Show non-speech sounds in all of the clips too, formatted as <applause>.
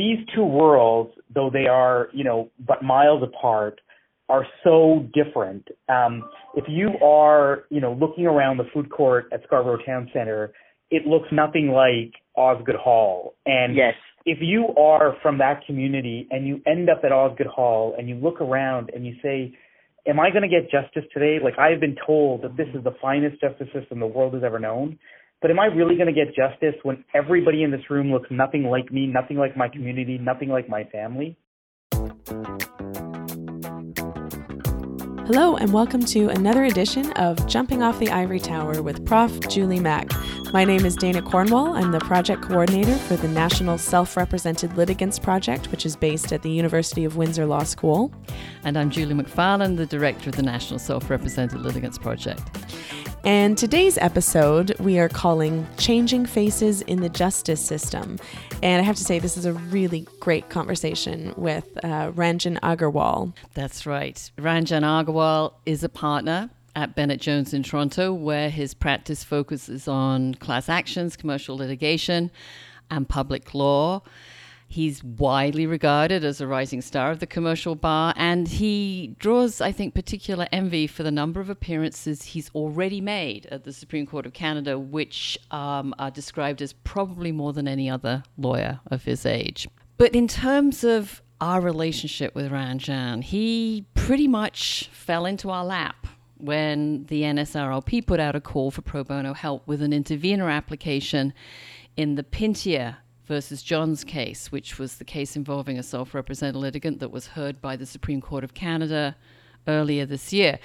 these two worlds, though they are, you know, but miles apart, are so different. Um, if you are, you know, looking around the food court at Scarborough Town Center, it looks nothing like Osgoode Hall. And yes. if you are from that community and you end up at Osgoode Hall and you look around and you say, Am I going to get justice today? Like I've been told that this is the finest justice system the world has ever known. But am I really going to get justice when everybody in this room looks nothing like me, nothing like my community, nothing like my family? Hello, and welcome to another edition of Jumping Off the Ivory Tower with Prof. Julie Mack. My name is Dana Cornwall. I'm the project coordinator for the National Self Represented Litigants Project, which is based at the University of Windsor Law School. And I'm Julie Macfarlane, the director of the National Self Represented Litigants Project. And today's episode we are calling Changing Faces in the Justice System. And I have to say, this is a really great conversation with uh, Ranjan Agarwal. That's right. Ranjan Agarwal is a partner at Bennett Jones in Toronto, where his practice focuses on class actions, commercial litigation, and public law. He's widely regarded as a rising star of the commercial bar, and he draws, I think, particular envy for the number of appearances he's already made at the Supreme Court of Canada, which um, are described as probably more than any other lawyer of his age. But in terms of our relationship with Ranjan, he pretty much fell into our lap when the NSRLP put out a call for pro bono help with an intervenor application in the Pintea versus Johns case, which was the case involving a self represented litigant that was heard by the Supreme Court of Canada earlier this year.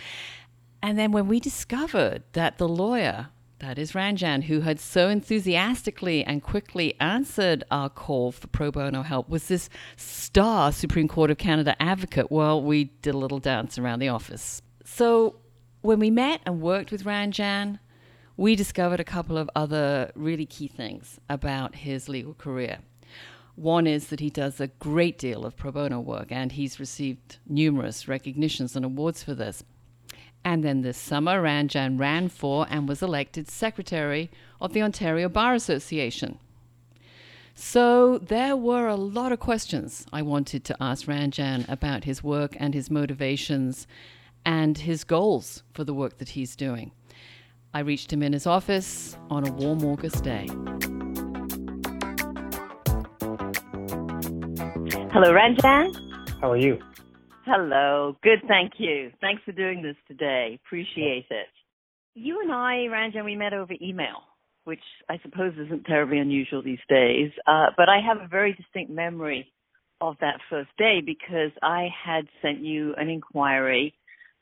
And then when we discovered that the lawyer, that is Ranjan, who had so enthusiastically and quickly answered our call for pro bono help, was this star Supreme Court of Canada advocate, well, we did a little dance around the office. So when we met and worked with Ranjan, we discovered a couple of other really key things about his legal career. One is that he does a great deal of pro bono work, and he's received numerous recognitions and awards for this. And then this summer, Ranjan ran for and was elected secretary of the Ontario Bar Association. So there were a lot of questions I wanted to ask Ranjan about his work and his motivations and his goals for the work that he's doing. I reached him in his office on a warm August day. Hello, Ranjan. How are you? Hello. Good, thank you. Thanks for doing this today. Appreciate it. You and I, Ranjan, we met over email, which I suppose isn't terribly unusual these days. Uh, but I have a very distinct memory of that first day because I had sent you an inquiry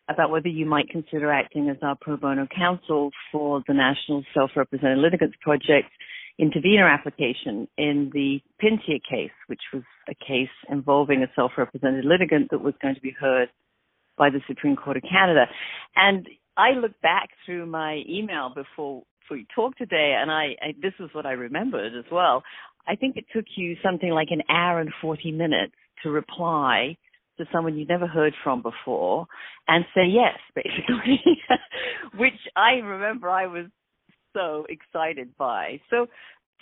about whether you might consider acting as our pro bono counsel for the National Self-Represented Litigants Project intervenor application in the Pintea case, which was a case involving a self-represented litigant that was going to be heard by the Supreme Court of Canada. And I looked back through my email before we talked today, and I, I this is what I remembered as well. I think it took you something like an hour and 40 minutes to reply to someone you've never heard from before and say yes, <laughs> basically, which I remember I was so excited by. So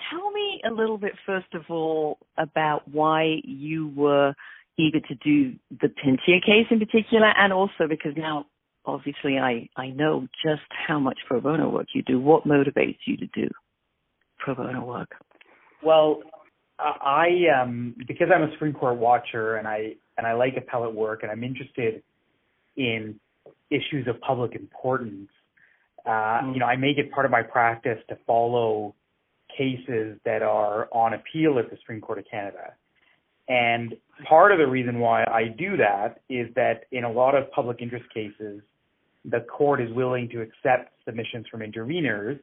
tell me a little bit, first of all, about why you were eager to do the Pintea case in particular, and also because now obviously I, I know just how much pro bono work you do. What motivates you to do pro bono work? Well, I um because I'm a Supreme Court watcher and I and I like appellate work and I'm interested in issues of public importance. Uh, mm. You know, I make it part of my practice to follow cases that are on appeal at the Supreme Court of Canada. And part of the reason why I do that is that in a lot of public interest cases, the court is willing to accept submissions from interveners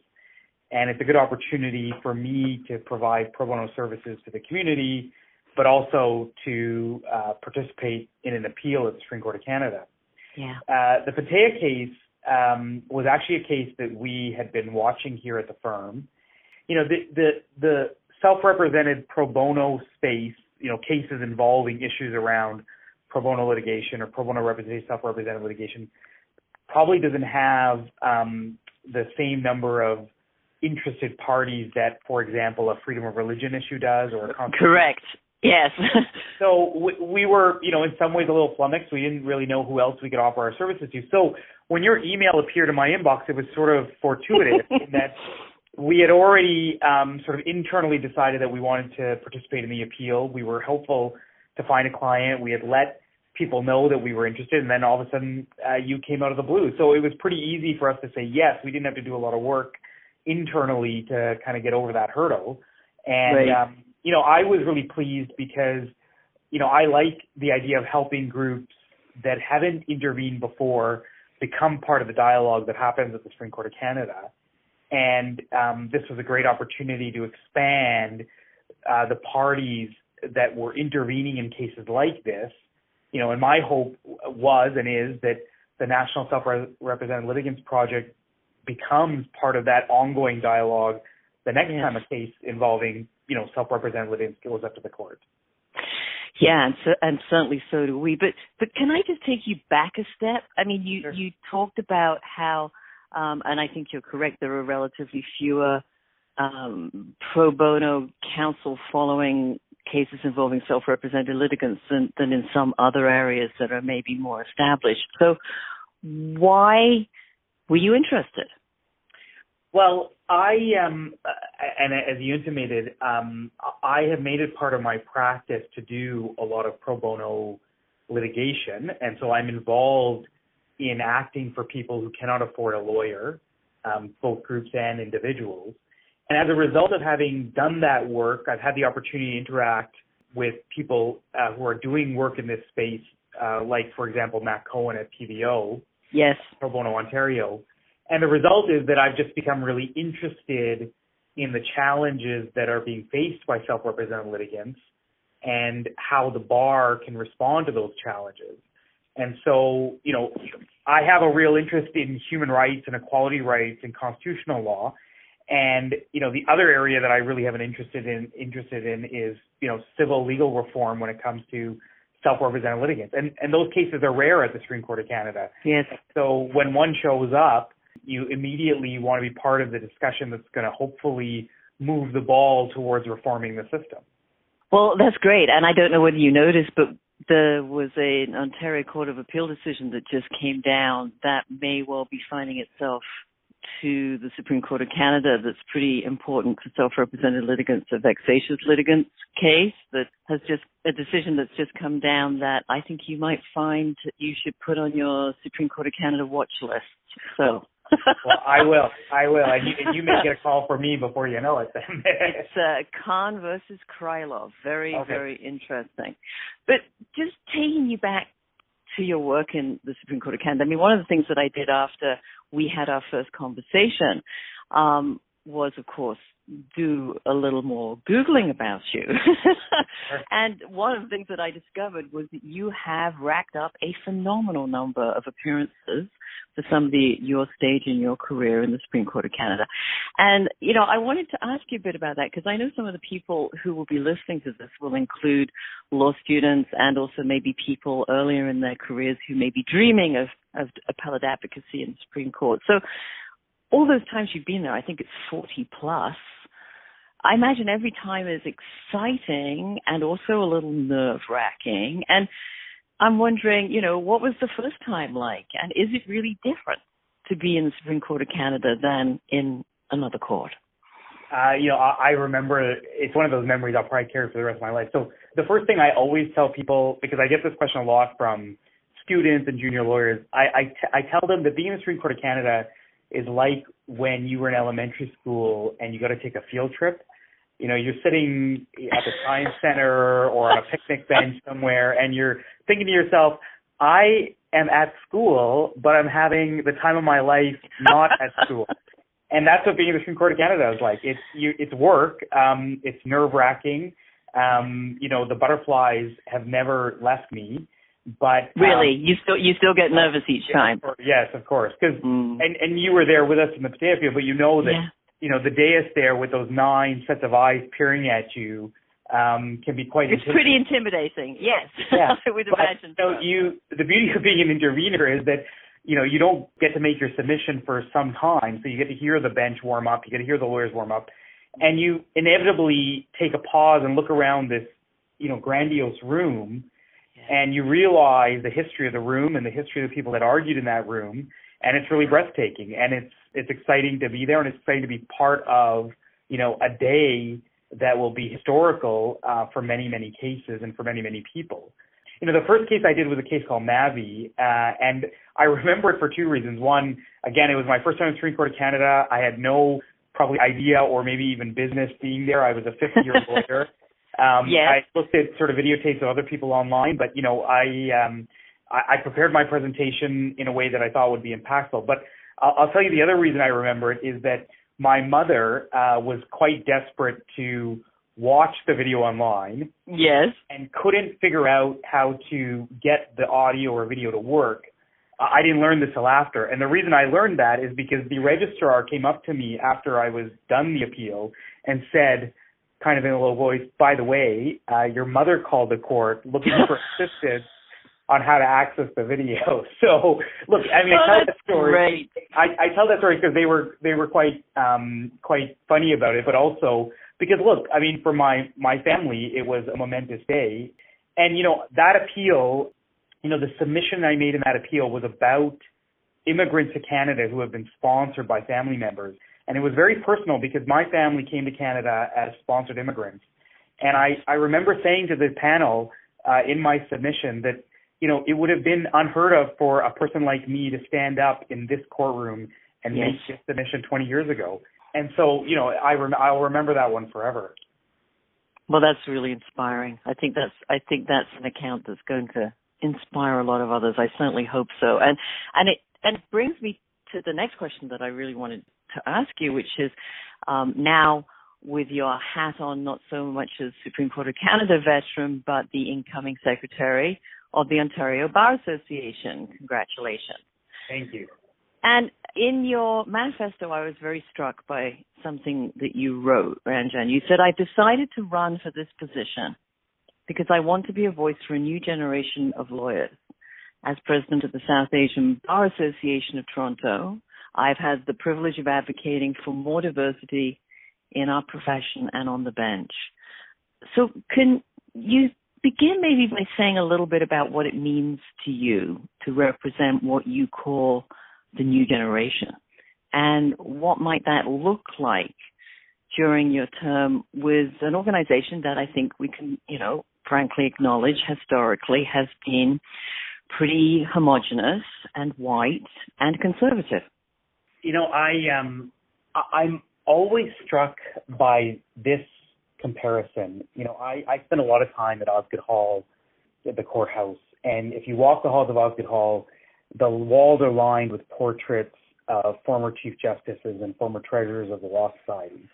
and it's a good opportunity for me to provide pro bono services to the community, but also to uh, participate in an appeal at the Supreme Court of Canada. Yeah. Uh, the Pintea case um, was actually a case that we had been watching here at the firm. You know, the the, the self-represented pro bono space, you know, cases involving issues around pro bono litigation or pro bono representation, self-represented litigation, probably doesn't have um, the same number of interested parties that, for example, a freedom of religion issue does or a correct. Yes. <laughs> so we, we were, you know, in some ways a little flummoxed. We didn't really know who else we could offer our services to. So when your email appeared in my inbox, it was sort of fortuitous <laughs> in that we had already um, sort of internally decided that we wanted to participate in the appeal. We were hopeful to find a client. We had let people know that we were interested, and then all of a sudden uh, you came out of the blue. So it was pretty easy for us to say yes. We didn't have to do a lot of work internally to kind of get over that hurdle. And right. um, you know, I was really pleased because you know I like the idea of helping groups that haven't intervened before become part of the dialogue that happens at the Supreme Court of Canada. And um, this was a great opportunity to expand uh, the parties that were intervening in cases like this. You know, and my hope was and is that the National Self-Represented Litigants Project becomes part of that ongoing dialogue the next time a case involving, you know, self-represented litigants goes up to the court. Yeah, and, so, and certainly so do we. But but can I just take you back a step? I mean, you sure. you talked about how, um, and I think you're correct. There are relatively fewer um, pro bono counsel following cases involving self-represented litigants than, than in some other areas that are maybe more established. So, why were you interested? Well, I um, and as you intimated, um, I have made it part of my practice to do a lot of pro bono litigation, and so I'm involved in acting for people who cannot afford a lawyer, um, both groups and individuals. And as a result of having done that work, I've had the opportunity to interact with people uh, who are doing work in this space, uh, like, for example, Matt Cohen at PBO, yes, Pro Bono Ontario, and the result is that I've just become really interested in the challenges that are being faced by self-represented litigants and how the bar can respond to those challenges. And so, you know, I have a real interest in human rights and equality rights and constitutional law. And, you know, the other area that I really have an interested in interested in is, you know, civil legal reform when it comes to self-represented litigants. And and those cases are rare at the Supreme Court of Canada. Yes. So when one shows up, you immediately want to be part of the discussion that's going to hopefully move the ball towards reforming the system. Well, that's great. And I don't know whether you noticed, but there was an Ontario Court of Appeal decision that just came down that may well be finding itself to the Supreme Court of Canada that's pretty important for self-represented litigants, a vexatious litigants case that has just a decision that's just come down that I think you might find you should put on your Supreme Court of Canada watch list. So well, I will. I will. And you, and you may get a call for me before you know it. Then it's uh, Khan versus Krylov. Very, okay. very interesting. But just taking you back to your work in the Supreme Court of Canada. I mean, one of the things that I did after we had our first conversation um, was, of course, do a little more Googling about you. <laughs> and one of the things that I discovered was that you have racked up a phenomenal number of appearances for some somebody your stage in your career in the Supreme Court of Canada. And, you know, I wanted to ask you a bit about that because I know some of the people who will be listening to this will include law students and also maybe people earlier in their careers who may be dreaming of, of appellate advocacy in the Supreme Court. So all those times you've been there, I think it's 40 plus. I imagine every time is exciting and also a little nerve wracking. And I'm wondering, you know, what was the first time like? And is it really different to be in the Supreme Court of Canada than in another court? Uh, you know, I, I remember it's one of those memories I'll probably carry for the rest of my life. So the first thing I always tell people, because I get this question a lot from students and junior lawyers, I, I, t- I tell them that being in the Supreme Court of Canada is like when you were in elementary school and you got to take a field trip you know, you're sitting at the science center or on a picnic bench somewhere and you're thinking to yourself, I am at school, but I'm having the time of my life not at school. And that's what being in the Supreme Court of Canada is like. It's you, it's work. Um, it's nerve wracking. Um, you know, the butterflies have never left me. But really, um, you still you still get nervous each time. Yes, of course, because mm. and and you were there with us in the potato field, but you know that yeah you know, the dais there with those nine sets of eyes peering at you um, can be quite. It's pretty intimidating. Yes, <laughs> yeah. I would but, imagine. So, so you, the beauty of being an intervener is that you know you don't get to make your submission for some time, so you get to hear the bench warm up, you get to hear the lawyers warm up, and you inevitably take a pause and look around this you know grandiose room and you realize the history of the room and the history of the people that argued in that room and it's really breathtaking and it's it's exciting to be there and it's exciting to be part of you know a day that will be historical uh, for many many cases and for many many people. You know the first case i did was a case called mavi uh, and i <laughs> remember it for two reasons. One again it was my first time in the supreme court of canada. I had no probably idea or maybe even business being there. I was a 50 year <laughs> lawyer. Um, yes. I looked at sort of videotapes of other people online, but you know, I, um, I I prepared my presentation in a way that I thought would be impactful. But I'll, I'll tell you the other reason I remember it is that my mother uh, was quite desperate to watch the video online. Yes. And couldn't figure out how to get the audio or video to work. I didn't learn this till after. And the reason I learned that is because the registrar came up to me after I was done the appeal and said, kind of in a low voice, by the way, uh, your mother called the court looking for <laughs> assistance on how to access the video. <laughs> So look, I mean, oh, I tell that story. Great. I, I tell that story because they were they were quite um quite funny about it, but also because look, I mean, for my my family, it was a momentous day, and you know that appeal, you know, the submission I made in that appeal was about immigrants to Canada who have been sponsored by family members. And it was very personal because my family came to Canada as sponsored immigrants. And I, I remember saying to the panel uh, in my submission that, you know, it would have been unheard of for a person like me to stand up in this courtroom and yes. make this submission 20 years ago. And so, you know, I rem- I'll remember that one forever. Well, that's really inspiring. I think that's I think that's an account that's going to inspire a lot of others. I certainly hope so. And and it and it brings me to the next question that I really wanted to ask you, which is um, now with your hat on, not so much as Supreme Court of Canada veteran, but the incoming secretary of the Ontario Bar Association. Congratulations. Thank you. And in your manifesto, I was very struck by something that you wrote, Ranjan. You said, I decided to run for this position because I want to be a voice for a new generation of lawyers. As president of the South Asian Bar Association of Toronto, I've had the privilege of advocating for more diversity in our profession and on the bench. So, can you begin maybe by saying a little bit about what it means to you to represent what you call the new generation? And what might that look like during your term with an organization that I think we can, you know, frankly acknowledge historically has been pretty homogenous and white and conservative. You know, I um I'm always struck by this comparison. You know, I, I spent a lot of time at Osgoode Hall at the courthouse and if you walk the halls of Osgoode Hall, the walls are lined with portraits of former chief justices and former treasurers of the law society.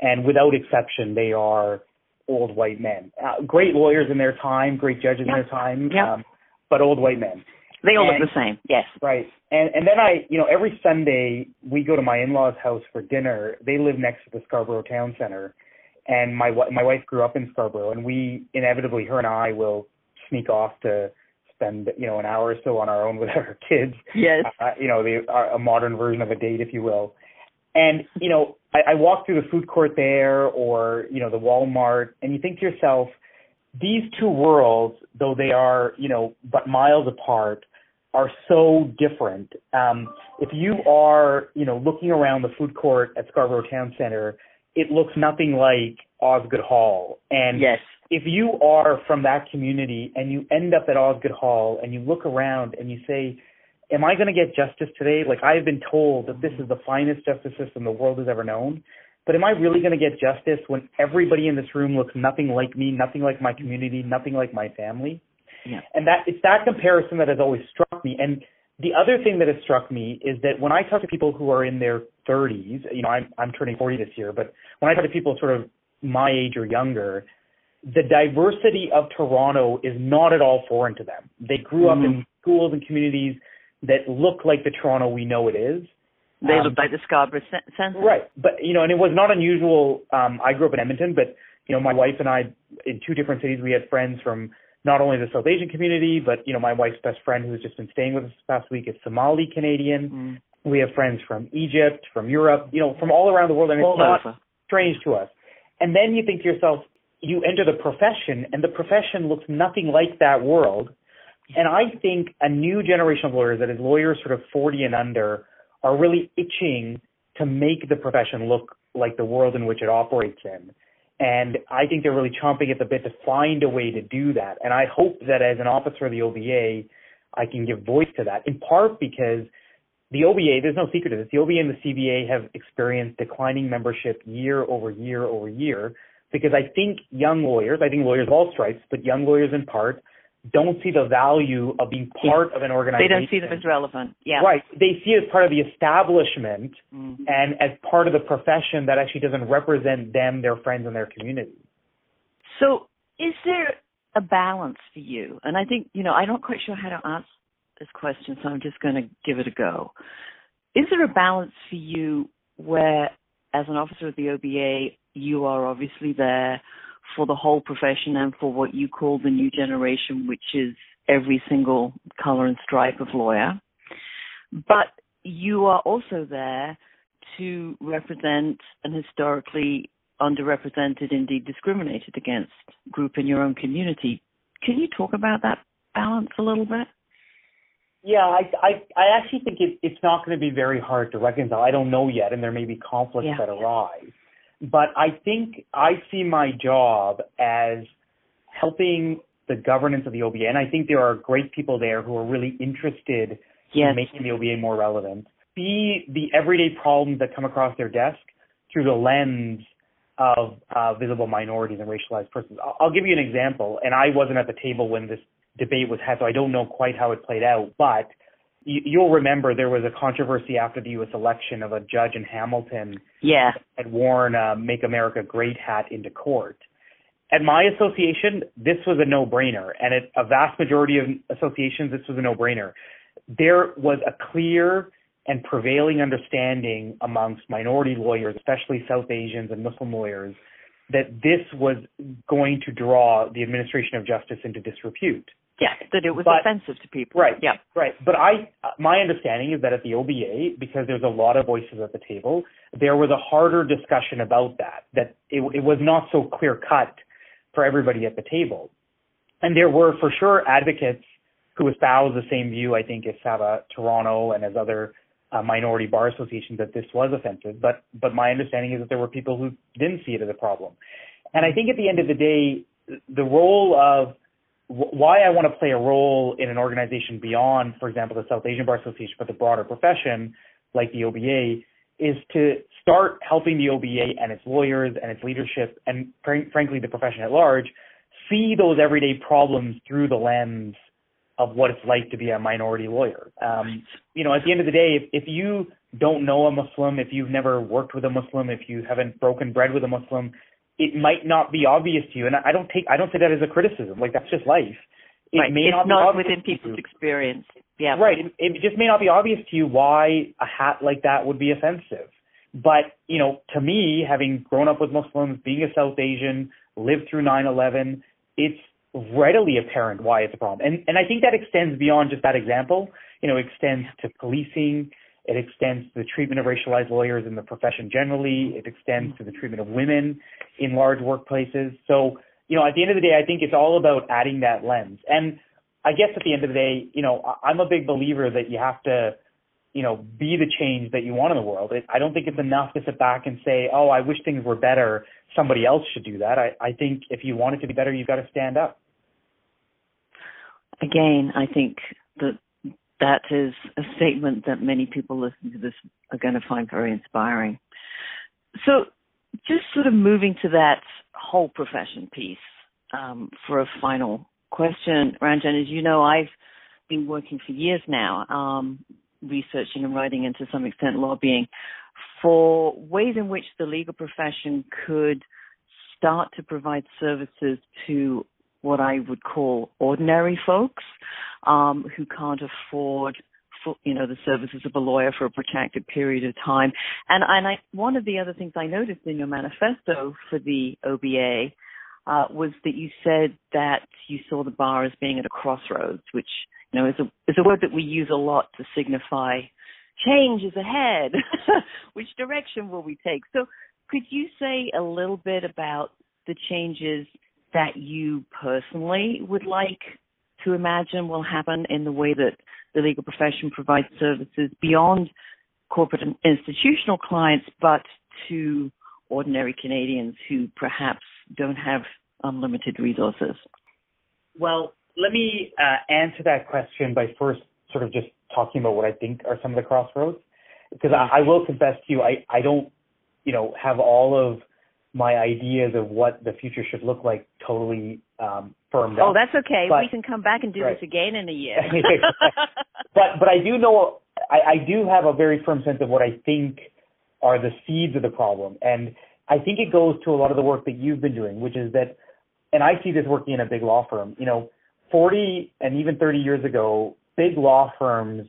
And without exception, they are old white men. Uh, great lawyers in their time, great judges yeah. in their time, yeah. um, but old white men. They all and, look the same. Yes. Right. And and then I, you know, every Sunday we go to my in-laws' house for dinner. They live next to the Scarborough Town Center, and my my wife grew up in Scarborough, and we inevitably, her and I, will sneak off to spend you know an hour or so on our own <laughs> with our kids. Yes. Uh, you know, the uh, a modern version of a date, if you will. And you know, I, I walk through the food court there, or you know, the Walmart, and you think to yourself, these two worlds, though they are you know but miles apart, are so different. Um, if you are, you know, looking around the food court at Scarborough Town Center, it looks nothing like Osgoode Hall. And yes. if you are from that community and you end up at Osgoode Hall and you look around and you say, Am I going to get justice today? Like I have been told that this is the finest justice system the world has ever known. But am I really going to get justice when everybody in this room looks nothing like me, nothing like my community, nothing like my family? Yeah. And that it's that comparison that has always struck me. And the other thing that has struck me is that when I talk to people who are in their 30s, you know, I'm I'm turning 40 this year, but when I talk to people sort of my age or younger, the diversity of Toronto is not at all foreign to them. They grew mm-hmm. up in schools and communities that look like the Toronto we know it is. They um, look like the Scarborough Centre. Right. But, you know, and it was not unusual. Um, I grew up in Edmonton, but, you know, my wife and I, in two different cities, we had friends from not only the South Asian community, but you know, my wife's best friend who's just been staying with us this past week is Somali Canadian. Mm. We have friends from Egypt, from Europe, you know, from all around the world, and all it's not over. strange to us. And then you think to yourself, you enter the profession, and the profession looks nothing like that world. And I think a new generation of lawyers, that is lawyers sort of 40 and under, are really itching to make the profession look like the world in which it operates in. And I think they're really chomping at the bit to find a way to do that. And I hope that as an officer of the OBA, I can give voice to that, in part because the OBA, there's no secret to this, the OBA and the CBA have experienced declining membership year over year over year because I think young lawyers, I think lawyers of all stripes, but young lawyers in part, don't see the value of being part of an organization. They don't see them as relevant. Yeah. Right. They see it as part of the establishment mm-hmm. and as part of the profession that actually doesn't represent them, their friends, and their community. So, is there a balance for you? And I think, you know, I'm not quite sure how to answer this question, so I'm just going to give it a go. Is there a balance for you where, as an officer of the OBA, you are obviously there for the whole profession and for what you call the new generation, which is every single color and stripe of lawyer. But you are also there to represent an historically underrepresented, indeed discriminated against group in your own community. Can you talk about that balance a little bit? Yeah, I I, I actually think it, it's not going to be very hard to reconcile. I don't know yet, and there may be conflicts yeah. that arise. But I think I see my job as helping the governance of the OBA, and I think there are great people there who are really interested yes. in making the OBA more relevant. See the everyday problems that come across their desk through the lens of uh, visible minorities and racialized persons. I'll, I'll give you an example, and I wasn't at the table when this debate was had, so I don't know quite how it played out, but you'll remember there was a controversy after the U.S. election of a judge in Hamilton yeah. had worn a "Make America Great" hat into court. At my association, this was a no-brainer, and at a vast majority of associations, this was a no-brainer. There was a clear and prevailing understanding amongst minority lawyers, especially South Asians and Muslim lawyers, that this was going to draw the administration of justice into disrepute. Yeah, that it was but, offensive to people. Right. Yeah. Right. But I, my understanding is that at the OBA, because there's a lot of voices at the table, there was a harder discussion about that. That it, it was not so clear cut for everybody at the table, and there were for sure advocates who espoused the same view. I think as SABA Toronto and as other uh, minority bar associations that this was offensive. But but my understanding is that there were people who didn't see it as a problem. And I think at the end of the day, the role of why I want to play a role in an organization beyond, for example, the South Asian Bar Association, but the broader profession like the OBA is to start helping the OBA and its lawyers and its leadership and fr- frankly the profession at large see those everyday problems through the lens of what it's like to be a minority lawyer. Um, you know, at the end of the day, if, if you don't know a Muslim, if you've never worked with a Muslim, if you haven't broken bread with a Muslim, it might not be obvious to you. And I don't take I don't say that as a criticism. Like that's just life. It right. may it's not, not within people's experience. Yeah. Right. It, it just may not be obvious to you why a hat like that would be offensive. But, you know, to me, having grown up with Muslims, being a South Asian, lived through 9/11, it's readily apparent why it's a problem. And and I think that extends beyond just that example. You know, extends to policing, it extends to the treatment of racialized lawyers in the profession generally. It extends to the treatment of women in large workplaces. So, you know, at the end of the day, I think it's all about adding that lens. And I guess at the end of the day, you know, I'm a big believer that you have to, you know, be the change that you want in the world. I don't think it's enough to sit back and say, oh, I wish things were better. Somebody else should do that. I, I think if you want it to be better, you've got to stand up. Again, I think that that is a statement that many people listening to this are going to find very inspiring. So, just sort of moving to that whole profession piece um, for a final question, Ranjan. As you know, I've been working for years now, um, researching and writing, and to some extent lobbying for ways in which the legal profession could start to provide services to what I would call ordinary folks um, who can't afford for, you know the services of a lawyer for a protracted period of time. And and I, one of the other things I noticed in your manifesto for the OBA uh, was that you said that you saw the bar as being at a crossroads, which you know is a is a word that we use a lot to signify change is ahead. <laughs> which direction will we take? So could you say a little bit about the changes that you personally would like to imagine will happen in the way that the legal profession provides services beyond corporate and institutional clients, but to ordinary Canadians who perhaps don't have unlimited resources? Well, let me uh, answer that question by first sort of just talking about what I think are some of the crossroads. Because I, I will confess to you, I, I don't, you know, have all of my ideas of what the future should look like totally um, firmed oh, up. Oh, that's okay. But, we can come back and do right. this again in a year. <laughs> but but I do know I, I do have a very firm sense of what I think are the seeds of the problem, and I think it goes to a lot of the work that you've been doing, which is that, and I see this working in a big law firm. You know, 40 and even 30 years ago, big law firms,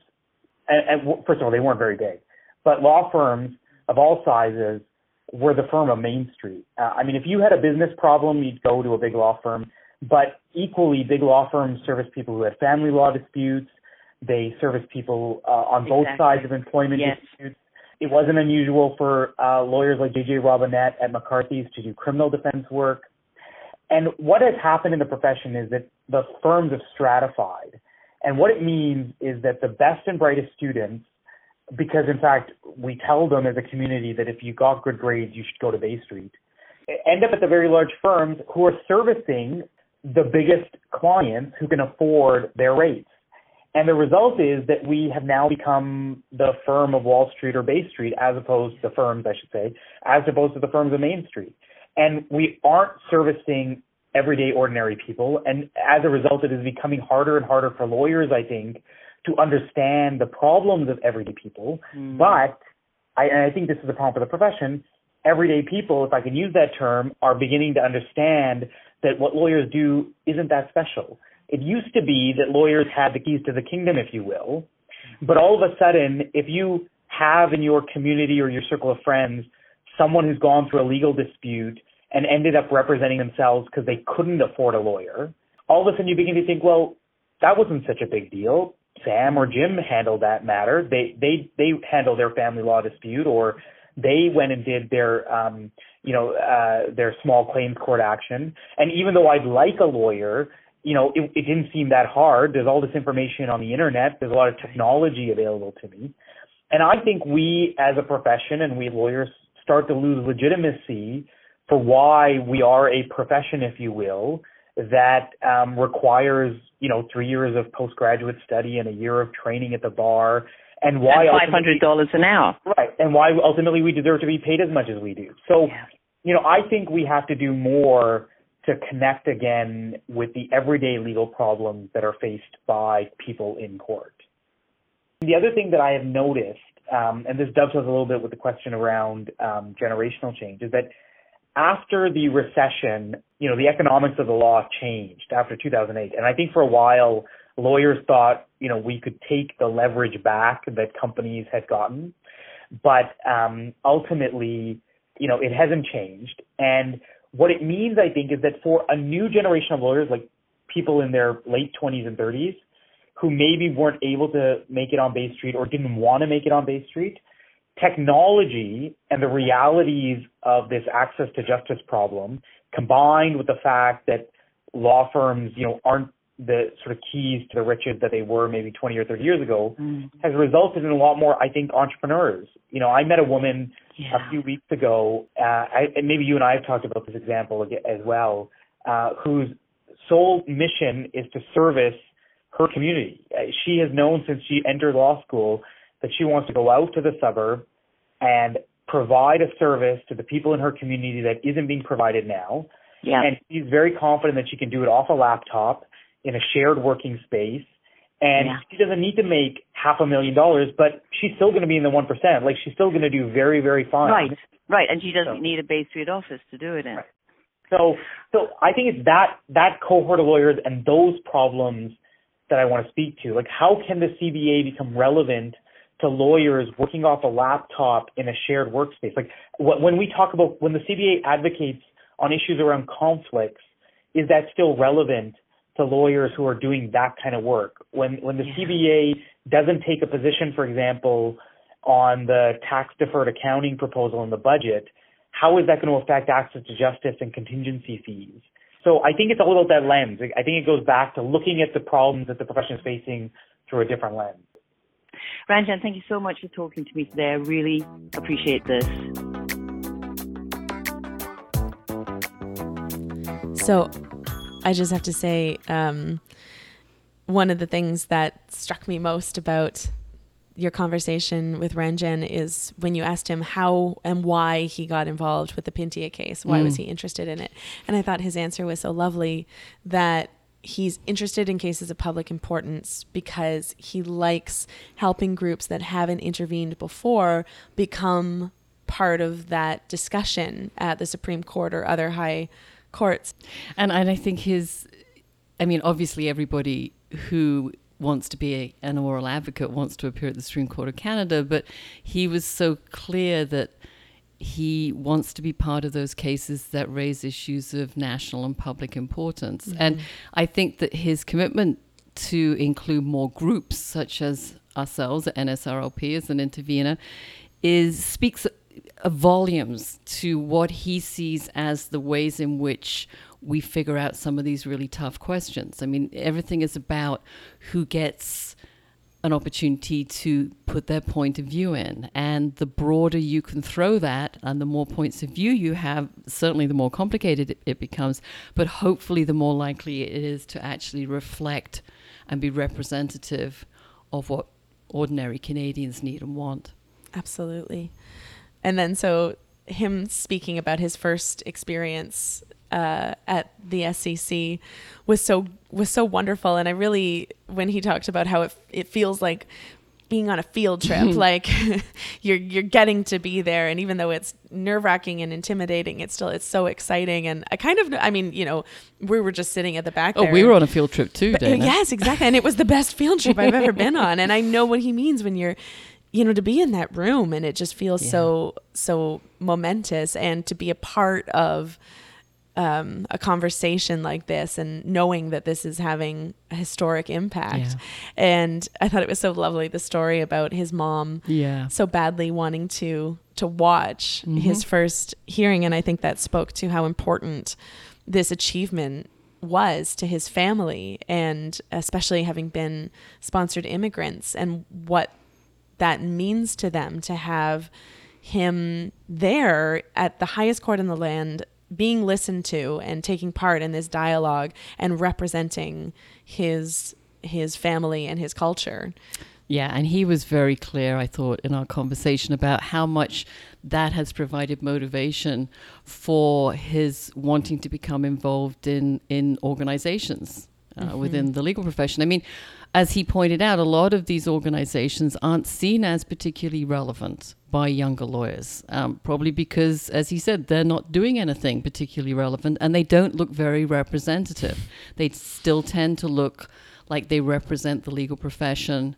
and, and first of all, they weren't very big, but law firms of all sizes were the firm of Main Street. Uh, I mean, if you had a business problem, you'd go to a big law firm. But equally, big law firms service people who had family law disputes. They service people uh, on both exactly. sides of employment yes. disputes. It wasn't unusual for uh, lawyers like J.J. Robinette at McCarthy's to do criminal defense work. And what has happened in the profession is that the firms have stratified. And what it means is that the best and brightest students because in fact we tell them as a community that if you got good grades you should go to Bay Street. End up at the very large firms who are servicing the biggest clients who can afford their rates. And the result is that we have now become the firm of Wall Street or Bay Street as opposed to the firms I should say as opposed to the firms of Main Street. And we aren't servicing everyday ordinary people. And as a result it is becoming harder and harder for lawyers I think to understand the problems of everyday people. Mm. But I, and I think this is a problem for the profession. Everyday people, if I can use that term, are beginning to understand that what lawyers do isn't that special. It used to be that lawyers had the keys to the kingdom, if you will. But all of a sudden, if you have in your community or your circle of friends someone who's gone through a legal dispute and ended up representing themselves because they couldn't afford a lawyer, all of a sudden you begin to think, well, that wasn't such a big deal. Sam or Jim handled that matter. They they they handled their family law dispute, or they went and did their um, you know uh, their small claims court action. And even though I'd like a lawyer, you know it, it didn't seem that hard. There's all this information on the internet. There's a lot of technology available to me, and I think we as a profession and we lawyers start to lose legitimacy for why we are a profession, if you will, that um, requires you know three years of postgraduate study and a year of training at the bar, and why five hundred dollars an hour, right? And why ultimately we deserve to be paid as much as we do. So, yeah. you know, I think we have to do more to connect again with the everyday legal problems that are faced by people in court. The other thing that I have noticed, um, and this dovetails a little bit with the question around um, generational change, is that after the recession, you know, the economics of the law changed after 2008. And I think for a while, lawyers thought, you know, we could take the leverage back that companies had gotten. But um, ultimately, you know, it hasn't changed. And what it means, I think, is that for a new generation of lawyers, like people in their late 20s and 30s, who maybe weren't able to make it on Bay Street or didn't want to make it on Bay Street, technology and the realities of this access to justice problem combined with the fact that law firms, you know, aren't the sort of keys to the riches that they were maybe 20 or 30 years ago mm. has resulted in a lot more, I think, entrepreneurs. You know, I met a woman yeah. a few weeks ago, uh, I, and maybe you and I have talked about this example as well, uh, whose sole mission is to service her community. Uh, she has known since she entered law school that she wants to go out to the suburb and provide a service to the people in her community that isn't being provided now. Yeah. And she's very confident that she can do it off a laptop in a shared working space. And yeah. she doesn't need to make half a million dollars, but she's still going to be in the 1%. Like she's still going to do very, very fine. Right, right. And she doesn't so, need a Bay Street office to do it in. Right. So, so I think it's that, that cohort of lawyers and those problems that I want to speak to. Like how can the CBA become relevant to lawyers working off a laptop in a shared workspace. Like when we talk about when the CBA advocates on issues around conflicts, is that still relevant to lawyers who are doing that kind of work? When when the yeah. CBA doesn't take a position, for example, on the tax deferred accounting proposal in the budget, how is that going to affect access to justice and contingency fees? So I think it's all about that lens. I think it goes back to looking at the problems that the profession is facing through a different lens. Ranjan, thank you so much for talking to me today. I really appreciate this. So I just have to say, um, one of the things that struck me most about your conversation with Ranjan is when you asked him how and why he got involved with the Pintea case. Why mm. was he interested in it? And I thought his answer was so lovely that he's interested in cases of public importance because he likes helping groups that haven't intervened before become part of that discussion at the Supreme Court or other high courts. And and I think his I mean obviously everybody who wants to be a, an oral advocate, wants to appear at the Supreme Court of Canada, but he was so clear that he wants to be part of those cases that raise issues of national and public importance. Mm-hmm. And I think that his commitment to include more groups, such as ourselves at NSRLP as an intervener, is speaks volumes to what he sees as the ways in which we figure out some of these really tough questions. I mean, everything is about who gets an opportunity to put their point of view in. And the broader you can throw that and the more points of view you have, certainly the more complicated it, becomes, but hopefully the more likely it is to actually reflect and be representative of what ordinary Canadians need and want. Absolutely. And then so him speaking about his first experience uh, at the SCC was so was so wonderful, and I really when he talked about how it it feels like being on a field trip <laughs> like <laughs> you're you're getting to be there. And even though it's nerve-wracking and intimidating it's still it's so exciting. And I kind of I mean you know we were just sitting at the back oh we were on a field trip too but, yes exactly. And it was the best field trip I've ever been on. And I know what he means when you're you know to be in that room and it just feels yeah. so so momentous and to be a part of um, a conversation like this and knowing that this is having a historic impact. Yeah. And I thought it was so lovely the story about his mom yeah. so badly wanting to to watch mm-hmm. his first hearing and I think that spoke to how important this achievement was to his family and especially having been sponsored immigrants and what that means to them to have him there at the highest court in the land being listened to and taking part in this dialogue and representing his his family and his culture. Yeah, and he was very clear, I thought, in our conversation about how much that has provided motivation for his wanting to become involved in, in organizations uh, mm-hmm. within the legal profession. I mean, as he pointed out, a lot of these organizations aren't seen as particularly relevant by younger lawyers, um, probably because, as he said, they're not doing anything particularly relevant and they don't look very representative. They still tend to look like they represent the legal profession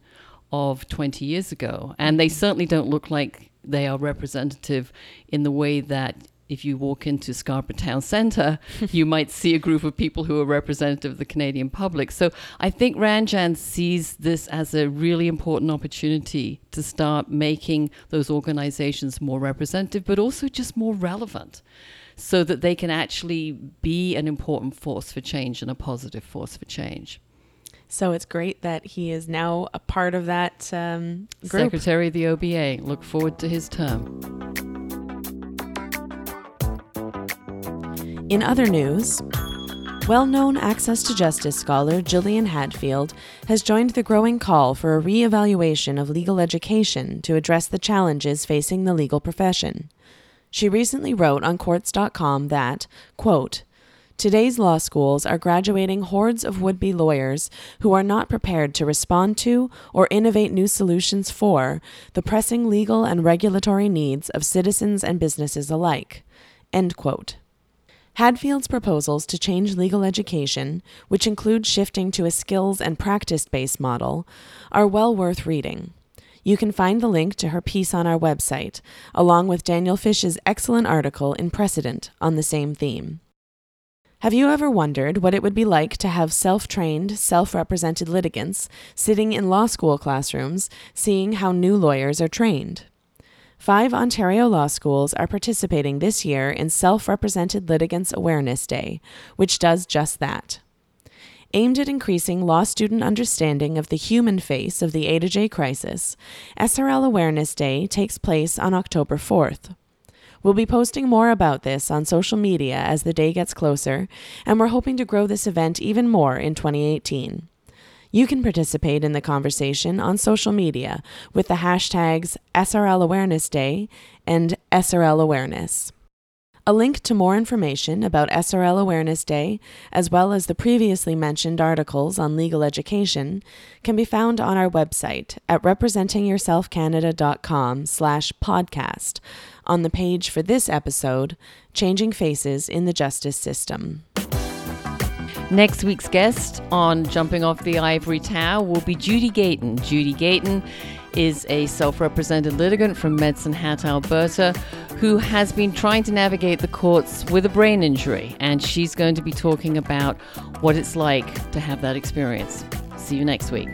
of 20 years ago. And they certainly don't look like they are representative in the way that if you walk into Scarborough Town Centre, <laughs> you might see a group of people who are representative of the Canadian public. So I think Ranjan sees this as a really important opportunity to start making those organizations more representative, but also just more relevant so that they can actually be an important force for change and a positive force for change. So it's great that he is now a part of that um, group. Secretary of the OBA. Look forward to his term. In other news, well known Access to Justice scholar Gillian Hadfield has joined the growing call for a re evaluation of legal education to address the challenges facing the legal profession. She recently wrote on Courts.com that, quote, Today's law schools are graduating hordes of would be lawyers who are not prepared to respond to or innovate new solutions for the pressing legal and regulatory needs of citizens and businesses alike. End quote. Hadfield's proposals to change legal education, which include shifting to a skills and practice based model, are well worth reading. You can find the link to her piece on our website, along with Daniel Fish's excellent article in Precedent on the same theme. Have you ever wondered what it would be like to have self trained, self represented litigants sitting in law school classrooms seeing how new lawyers are trained? Five Ontario law schools are participating this year in Self Represented Litigants Awareness Day, which does just that. Aimed at increasing law student understanding of the human face of the A to J crisis, SRL Awareness Day takes place on October 4th. We'll be posting more about this on social media as the day gets closer, and we're hoping to grow this event even more in 2018. You can participate in the conversation on social media with the hashtags SRL Awareness Day and SRL Awareness. A link to more information about SRL Awareness Day, as well as the previously mentioned articles on legal education, can be found on our website at representingyourselfcanada.com slash podcast on the page for this episode, Changing Faces in the Justice System. Next week's guest on Jumping Off the Ivory Tower will be Judy Gayton. Judy Gayton is a self represented litigant from Medicine Hat, Alberta, who has been trying to navigate the courts with a brain injury. And she's going to be talking about what it's like to have that experience. See you next week.